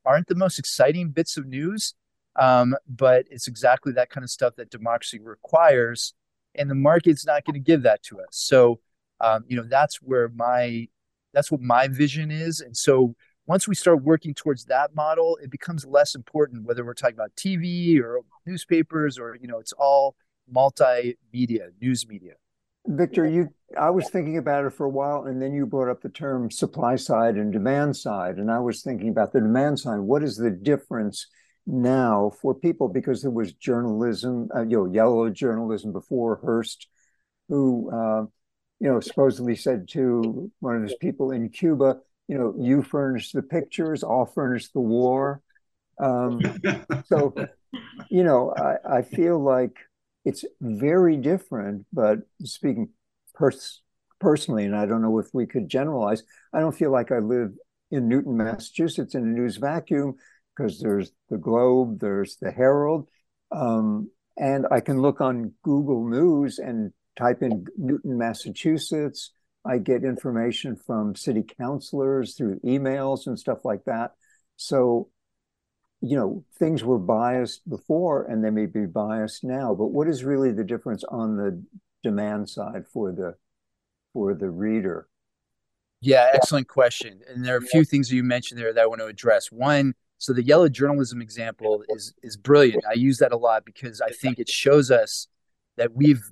aren't the most exciting bits of news, um, but it's exactly that kind of stuff that democracy requires. And the market's not going to give that to us. So um, you know that's where my that's what my vision is and so once we start working towards that model it becomes less important whether we're talking about tv or newspapers or you know it's all multimedia news media. Victor you i was thinking about it for a while and then you brought up the term supply side and demand side and i was thinking about the demand side. What is the difference now for people? Because there was journalism uh, you know yellow journalism before hearst who uh, you know, supposedly said to one of his people in Cuba, you know, you furnish the pictures, I'll furnish the war. Um, so, you know, I, I feel like it's very different, but speaking pers- personally, and I don't know if we could generalize, I don't feel like I live in Newton, Massachusetts in a news vacuum because there's the Globe, there's the Herald. Um, and I can look on Google News and type in Newton, Massachusetts. I get information from city councilors through emails and stuff like that. So, you know, things were biased before and they may be biased now, but what is really the difference on the demand side for the for the reader? Yeah, excellent question. And there are a few things that you mentioned there that I want to address. One, so the yellow journalism example is is brilliant. I use that a lot because I think it shows us that we've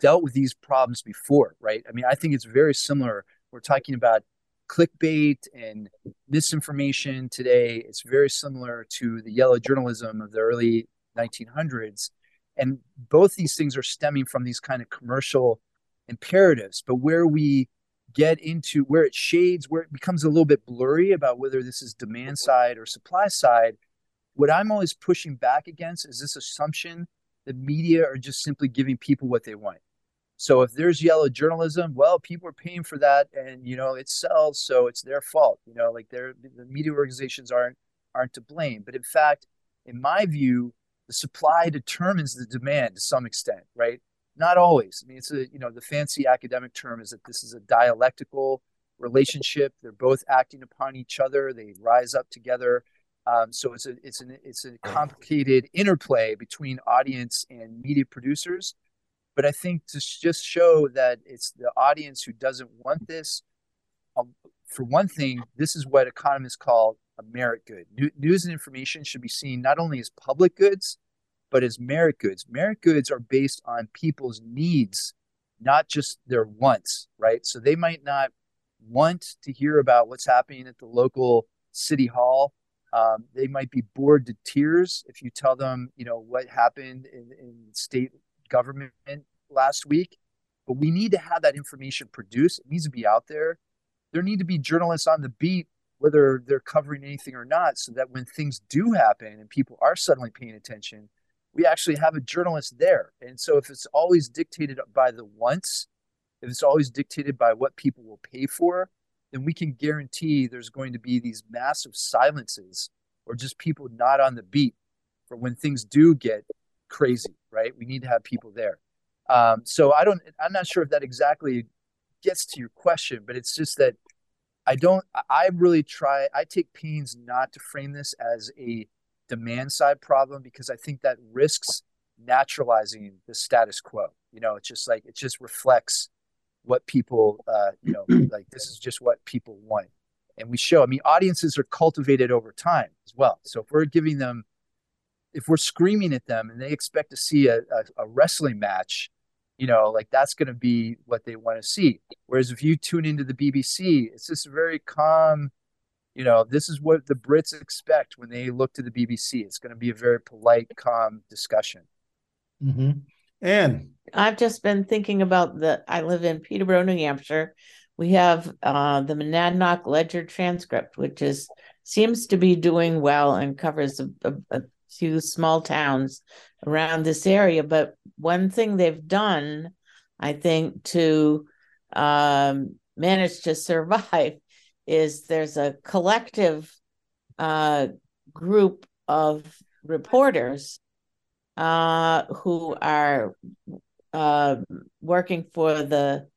dealt with these problems before, right? I mean, I think it's very similar. We're talking about clickbait and misinformation today. It's very similar to the yellow journalism of the early 1900s. And both these things are stemming from these kind of commercial imperatives. But where we get into where it shades, where it becomes a little bit blurry about whether this is demand side or supply side, what I'm always pushing back against is this assumption that media are just simply giving people what they want. So if there's yellow journalism, well, people are paying for that, and you know it sells, so it's their fault. You know, like they're the media organizations aren't aren't to blame. But in fact, in my view, the supply determines the demand to some extent, right? Not always. I mean, it's a you know the fancy academic term is that this is a dialectical relationship. They're both acting upon each other. They rise up together. Um, so it's a it's an it's a complicated interplay between audience and media producers. But I think to just show that it's the audience who doesn't want this. Um, for one thing, this is what economists call a merit good. News and information should be seen not only as public goods, but as merit goods. Merit goods are based on people's needs, not just their wants, right? So they might not want to hear about what's happening at the local city hall. Um, they might be bored to tears if you tell them, you know, what happened in, in state government last week. But we need to have that information produced. It needs to be out there. There need to be journalists on the beat, whether they're covering anything or not, so that when things do happen and people are suddenly paying attention, we actually have a journalist there. And so if it's always dictated by the wants, if it's always dictated by what people will pay for, then we can guarantee there's going to be these massive silences or just people not on the beat for when things do get crazy, right? We need to have people there. Um, so I don't, I'm not sure if that exactly gets to your question, but it's just that I don't, I really try, I take pains not to frame this as a demand side problem because I think that risks naturalizing the status quo. You know, it's just like it just reflects what people uh, you know, like this is just what people want. And we show, I mean, audiences are cultivated over time as well. So if we're giving them if we're screaming at them and they expect to see a, a, a wrestling match, you know, like that's going to be what they want to see. Whereas if you tune into the BBC, it's just very calm, you know, this is what the Brits expect when they look to the BBC. It's going to be a very polite, calm discussion. Mm-hmm. And I've just been thinking about the. I live in Peterborough, New Hampshire. We have uh, the Monadnock Ledger transcript, which is seems to be doing well and covers a, a, a few small towns around this area. But one thing they've done, I think, to um, manage to survive is there's a collective uh, group of reporters uh, who are uh, working for the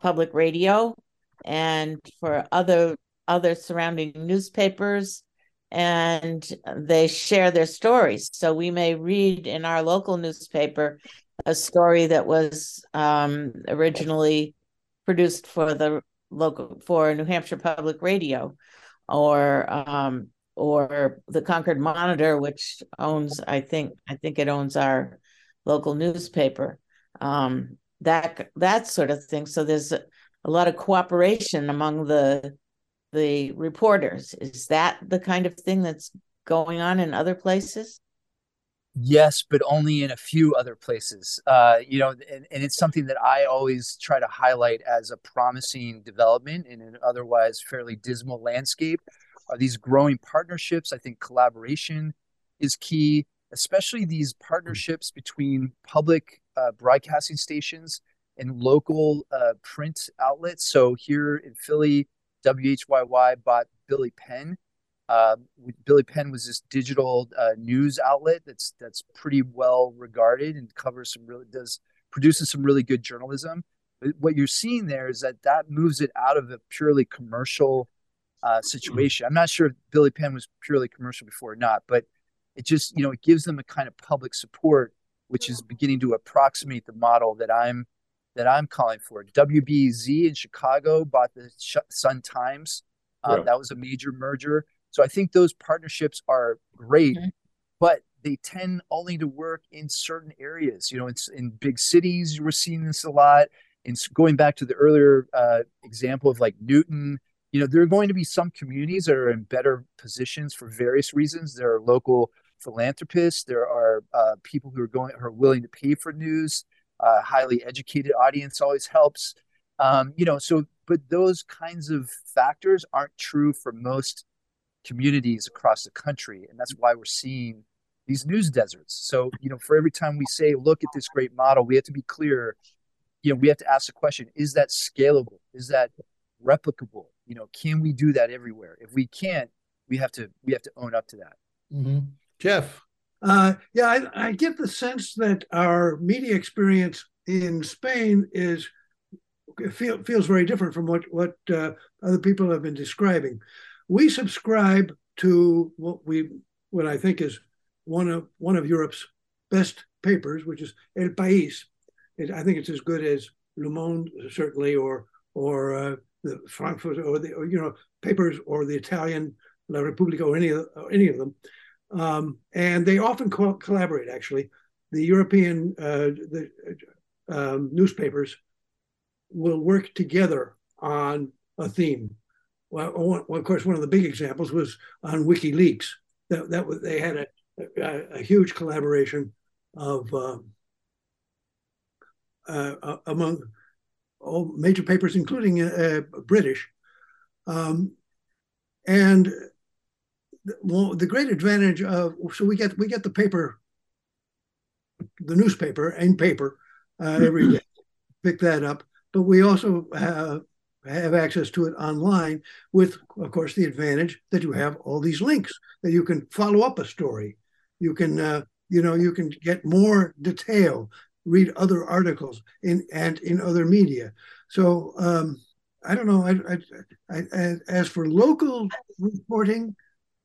public radio and for other other surrounding newspapers and they share their stories so we may read in our local newspaper a story that was um, originally produced for the local for New Hampshire Public Radio, or um, or the Concord Monitor, which owns I think I think it owns our local newspaper. Um, that that sort of thing. So there's a, a lot of cooperation among the the reporters. Is that the kind of thing that's going on in other places? Yes, but only in a few other places. Uh, you know, and, and it's something that I always try to highlight as a promising development in an otherwise fairly dismal landscape. Are these growing partnerships? I think collaboration is key, especially these partnerships between public uh, broadcasting stations and local uh, print outlets. So here in Philly, WHYY bought Billy Penn, uh, Billy Penn was this digital uh, news outlet that's that's pretty well regarded and covers some really does produces some really good journalism. But what you're seeing there is that that moves it out of a purely commercial uh, situation. I'm not sure if Billy Penn was purely commercial before or not, but it just you know it gives them a kind of public support, which is beginning to approximate the model that I'm that I'm calling for. WBEZ in Chicago bought the Sun Times. Um, yeah. That was a major merger. So I think those partnerships are great, mm-hmm. but they tend only to work in certain areas. You know, it's in big cities, we're seeing this a lot. And going back to the earlier uh, example of like Newton, you know, there are going to be some communities that are in better positions for various reasons. There are local philanthropists. There are uh, people who are going who are willing to pay for news. Uh, highly educated audience always helps. Um, you know, so but those kinds of factors aren't true for most communities across the country. And that's why we're seeing these news deserts. So, you know, for every time we say, look at this great model, we have to be clear, you know, we have to ask the question, is that scalable? Is that replicable? You know, can we do that everywhere? If we can't, we have to we have to own up to that. Mm-hmm. Jeff. Uh, yeah, I, I, get the sense that our media experience in Spain is feel, feels very different from what what uh, other people have been describing. We subscribe to what we what I think is one of one of Europe's best papers, which is El País. It, I think it's as good as Le Monde, certainly, or or uh, the Frankfurt, or the or, you know papers, or the Italian La Repubblica, or any of or any of them. Um, and they often co- collaborate. Actually, the European uh, the um, newspapers will work together on a theme. Well, of course, one of the big examples was on WikiLeaks. That that was, they had a, a, a huge collaboration of um, uh, among all major papers, including uh British. Um, and well, the great advantage of so we get we get the paper, the newspaper and paper uh, every day. Pick that up, but we also have, have access to it online with, of course, the advantage that you have all these links that you can follow up a story. You can, uh, you know, you can get more detail, read other articles in and in other media. So um, I don't know. I, I, I, as for local reporting,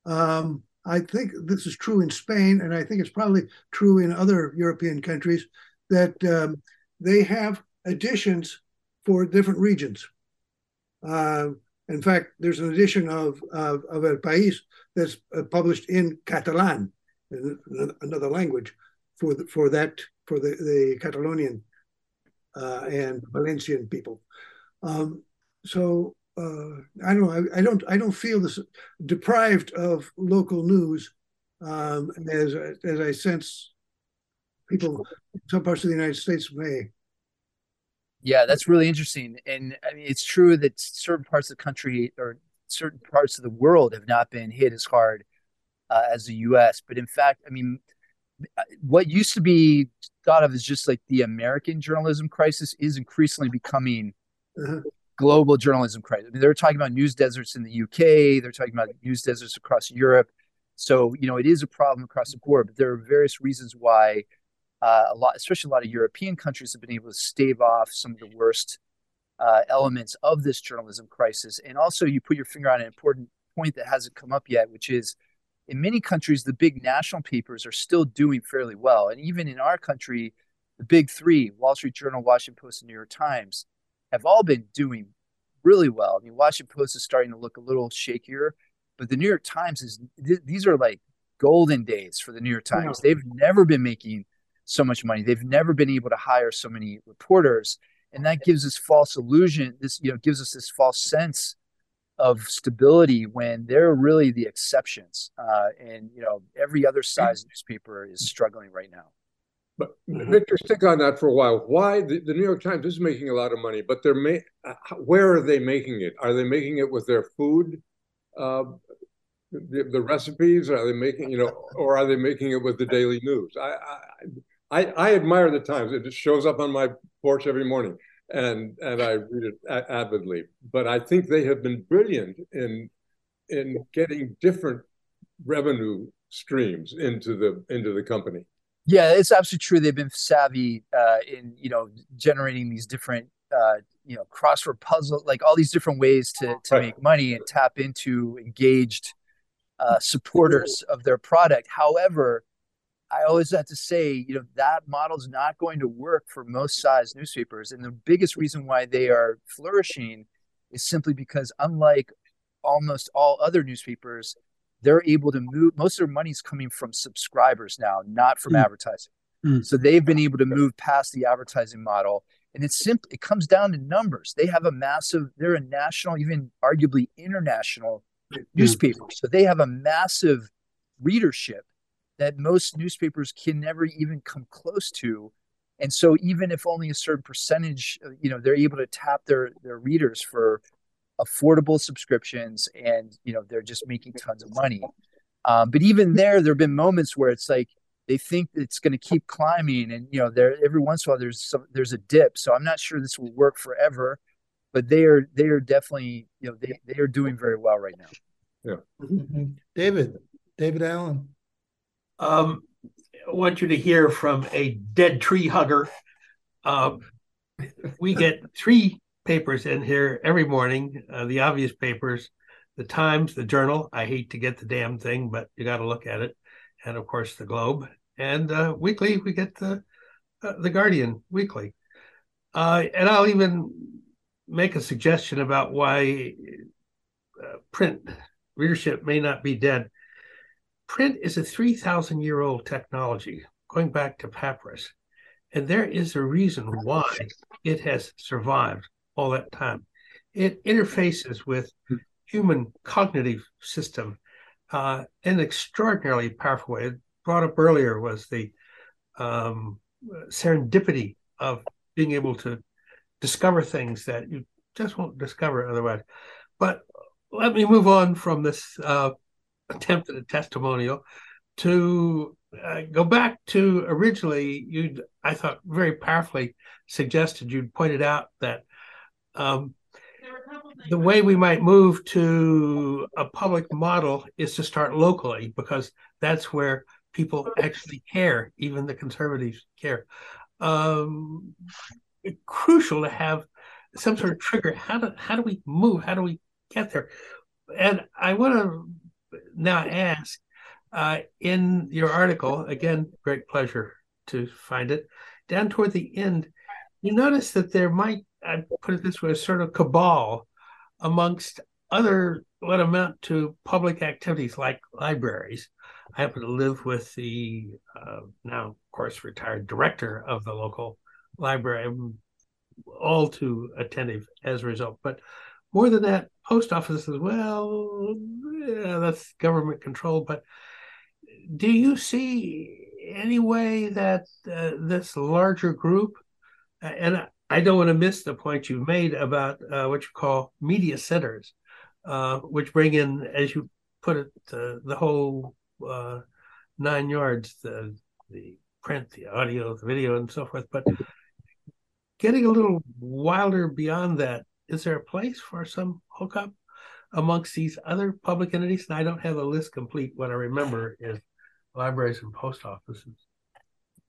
um, I think this is true in Spain, and I think it's probably true in other European countries that um, they have editions for different regions. Uh, in fact, there's an edition of, of, of El País that's uh, published in Catalan, another language, for the, for that for the, the Catalonian uh, and Valencian people. Um, so uh, I don't know. I, I, don't. I don't feel this deprived of local news um, as as I sense people in some parts of the United States may. Yeah, that's really interesting. And I mean, it's true that certain parts of the country or certain parts of the world have not been hit as hard uh, as the U.S. But in fact, I mean, what used to be thought of as just like the American journalism crisis is increasingly becoming uh-huh. Global journalism crisis. I mean, they're talking about news deserts in the UK. They're talking about news deserts across Europe. So you know, it is a problem across the board. But there are various reasons why uh, a lot, especially a lot of European countries, have been able to stave off some of the worst uh, elements of this journalism crisis. And also, you put your finger on an important point that hasn't come up yet, which is in many countries, the big national papers are still doing fairly well. And even in our country, the big three Wall Street Journal, Washington Post, and New York Times have all been doing really well. I mean, Washington Post is starting to look a little shakier, but the New York Times is, th- these are like golden days for the New York Times. They've never been making so much money. They've never been able to hire so many reporters, and that gives us false illusion. This you know gives us this false sense of stability when they're really the exceptions. Uh, and you know every other size newspaper is struggling right now. But Victor, stick on that for a while. Why the, the New York Times is making a lot of money, but they're ma- uh, where are they making it? Are they making it with their food? Uh, the, the, recipes are they making you know or are they making it with the daily news I, I I, I admire the Times. It just shows up on my porch every morning, and and I read it avidly. But I think they have been brilliant in in getting different revenue streams into the into the company. Yeah, it's absolutely true. They've been savvy uh, in you know generating these different uh, you know crossword puzzle, like all these different ways to to right. make money and tap into engaged uh, supporters of their product. However, I always have to say, you know, that model is not going to work for most size newspapers. And the biggest reason why they are flourishing is simply because, unlike almost all other newspapers, they're able to move most of their money is coming from subscribers now, not from mm. advertising. Mm. So they've been able to move past the advertising model. And it's simply it comes down to numbers. They have a massive, they're a national, even arguably international mm. newspaper. So they have a massive readership that most newspapers can never even come close to and so even if only a certain percentage uh, you know they're able to tap their their readers for affordable subscriptions and you know they're just making tons of money. Um, but even there there have been moments where it's like they think it's going to keep climbing and you know there every once in a while there's some there's a dip. So i'm not sure this will work forever but they are they are definitely you know they, they are doing very well right now. Yeah. Mm-hmm. david david allen. Um, want you to hear from a dead tree hugger. Uh, we get three papers in here every morning uh, the obvious papers, the Times, the Journal. I hate to get the damn thing, but you got to look at it. And of course, the Globe. And uh, weekly, we get the, uh, the Guardian weekly. Uh, and I'll even make a suggestion about why uh, print readership may not be dead. Print is a 3,000 year old technology going back to papyrus. And there is a reason why it has survived all that time. It interfaces with human cognitive system uh, in an extraordinarily powerful way. Brought up earlier was the um, serendipity of being able to discover things that you just won't discover otherwise. But let me move on from this uh, attempt at a testimonial to uh, go back to originally you i thought very powerfully suggested you pointed out that um, the way we might move to a public model is to start locally because that's where people actually care even the conservatives care. Um, crucial to have some sort of trigger. How do how do we move? How do we get there? And i want to now ask uh, in your article, again, great pleasure to find it, down toward the end, you notice that there might, I put it this way, a sort of cabal amongst other what amount to public activities like libraries. I happen to live with the uh, now, of course, retired director of the local library. I'm all too attentive as a result. But more than that, post office as well, yeah, that's government control. But do you see any way that uh, this larger group, and I don't want to miss the point you've made about uh, what you call media centers, uh, which bring in, as you put it, the whole uh, nine yards, the the print, the audio, the video, and so forth. But getting a little wilder beyond that, is there a place for some hookup amongst these other public entities? And I don't have the list complete. What I remember is libraries and post offices.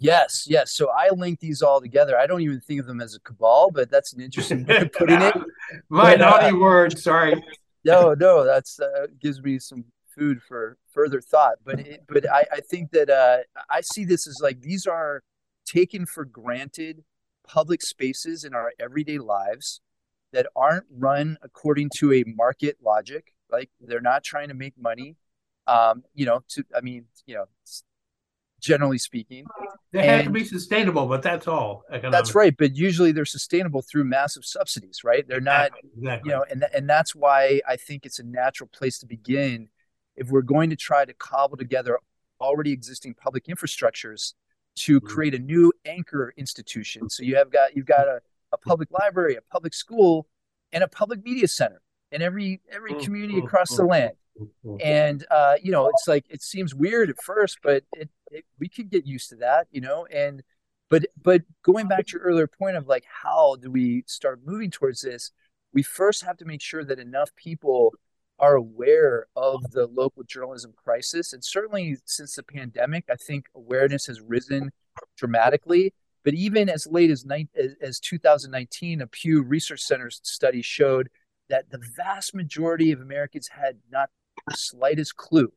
Yes, yes. So I link these all together. I don't even think of them as a cabal, but that's an interesting way of putting it. My but, naughty uh, word. Sorry. No, no, that's uh, gives me some food for further thought. But it, but I, I think that uh, I see this as like these are taken for granted public spaces in our everyday lives that aren't run according to a market logic. Like they're not trying to make money um, you know, to I mean, you know, generally speaking, they have to be sustainable, but that's all. Economic. That's right, but usually they're sustainable through massive subsidies, right? They're not, exactly. you know, and and that's why I think it's a natural place to begin if we're going to try to cobble together already existing public infrastructures to mm-hmm. create a new anchor institution. So you have got you've got a, a public library, a public school, and a public media center in every every mm, community mm, across the land and uh, you know it's like it seems weird at first but it, it, we could get used to that you know? And but but going back to your earlier point of like how do we start moving towards this we first have to make sure that enough people are aware of the local journalism crisis. And certainly since the pandemic i think awareness has risen dramatically. But even as late as, as, as 2019 a pew research center study showed that the vast majority of americans had not the slightest clue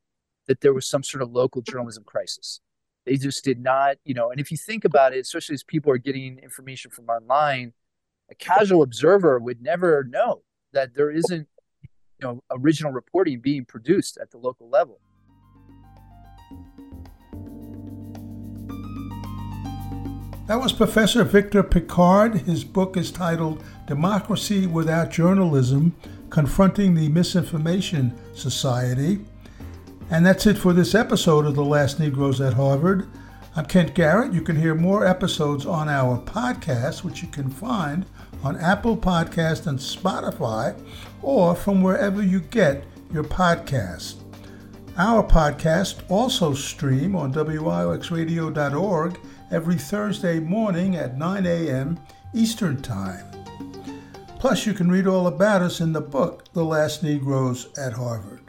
that there was some sort of local journalism crisis. They just did not, you know, and if you think about it, especially as people are getting information from online, a casual observer would never know that there isn't, you know, original reporting being produced at the local level. That was Professor Victor Pickard. His book is titled Democracy Without Journalism Confronting the Misinformation Society. And that's it for this episode of The Last Negroes at Harvard. I'm Kent Garrett. You can hear more episodes on our podcast, which you can find on Apple Podcast and Spotify, or from wherever you get your podcast. Our podcast also stream on WIOXradio.org every Thursday morning at 9 a.m. Eastern Time. Plus, you can read all about us in the book, The Last Negroes at Harvard.